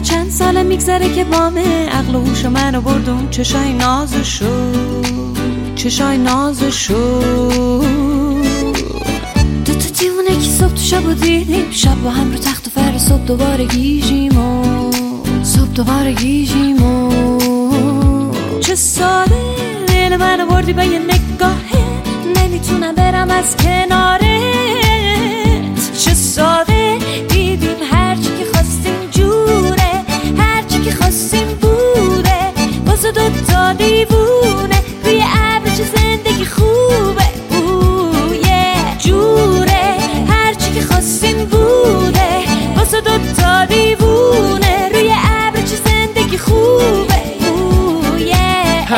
چند سال میگذره که بامه عقل و هوش منو بردون چشای نازشو. چشای نازشو. دو تا دیوونه که صبح تو شب دیدیم شب با هم رو تخت و فر صبح دوباره گیجیم و صبح دوباره گیجیم و چه ساده دل منو بردی با یه نگاهه نمی‌تونم برم از کنارت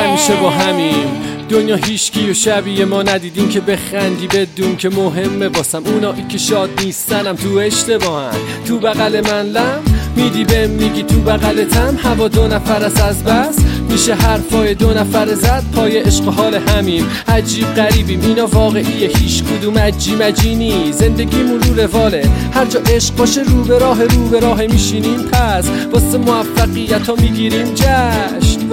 همیشه با همیم. دنیا هیچکی و شبیه ما ندیدیم که بخندی بدون که مهمه. واسم اونایی که شاد نیستنم تو اشتباهن. تو بغل من لم میدی به میگی تو بغلتم هوا دو نفر است از بس. میشه حرفای دو نفر زد پای عشق حال همیم. عجیب غریبیم اینا واقعیه. هیچ کدوم عجی مجینی زندگیمون رو رواله. هر جا عشق باشه رو به راه رو به راه میشینیم. پس واسه موفقیت ها می‌گیریم جشن.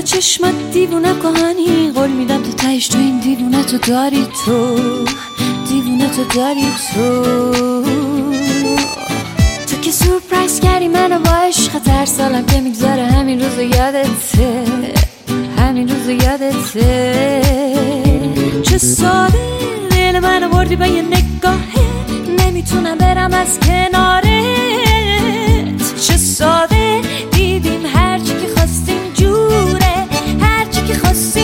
به چشمت دیوونه کهانی قول میدم تو تهش تو این دیوونه تو داری تو. دیوونه تو داری تو. تو که سورپرایز کردی منو با عشق هر سالم که میگذره همین روز یادته. همین روز یادته. چه ساده دل منو بردی با یه نگاهه. نمی‌تونم برم از کنارت crosser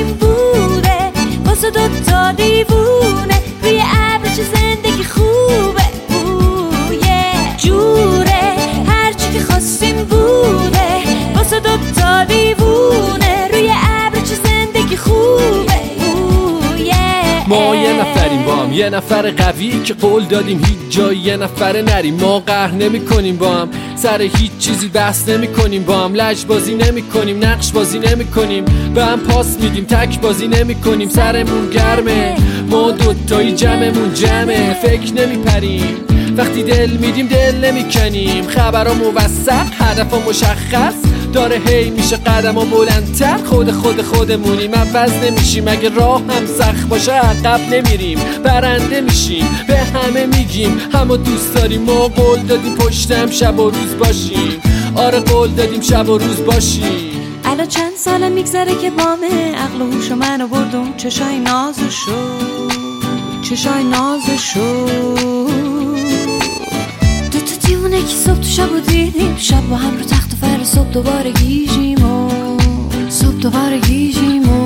ما یه نفریم با هم. یه نفر قوی که قول دادیم هیچ جای یه نفر نریم. ما قهر نمی کنیم با هم. سر هیچ چیزی بحث نمی کنیم با هم. لج بازی نمی کنیم نقش بازی نمی کنیم به هم پاس میدیم. تک بازی نمی کنیم سرمون گرمه. ما دوتایی جمعمون جمعه. فکر نمی پریم وقتی دل میدیم دل نمی کنیم خبرها موثق هدف مشخص. داره هی میشه قدم بلندتر. خود خود خودمونیم عوض نمیشیم. اگه راه هم سخت باشه عقب نمیریم. برنده میشیم به همه میگیم. همه دوست داریم ما قول دادیم پشتم شب و روز باشیم. آره قول دادیم شب و روز باشیم. الان چند سال میگذره که بامه عقل و هوش منو بردون چشای نازشو چشای نازشو که صبح تو شب و دیدیم شب با هم رو تخت و فر صبح دوباره گیجیم و صبح دوباره گیجیم و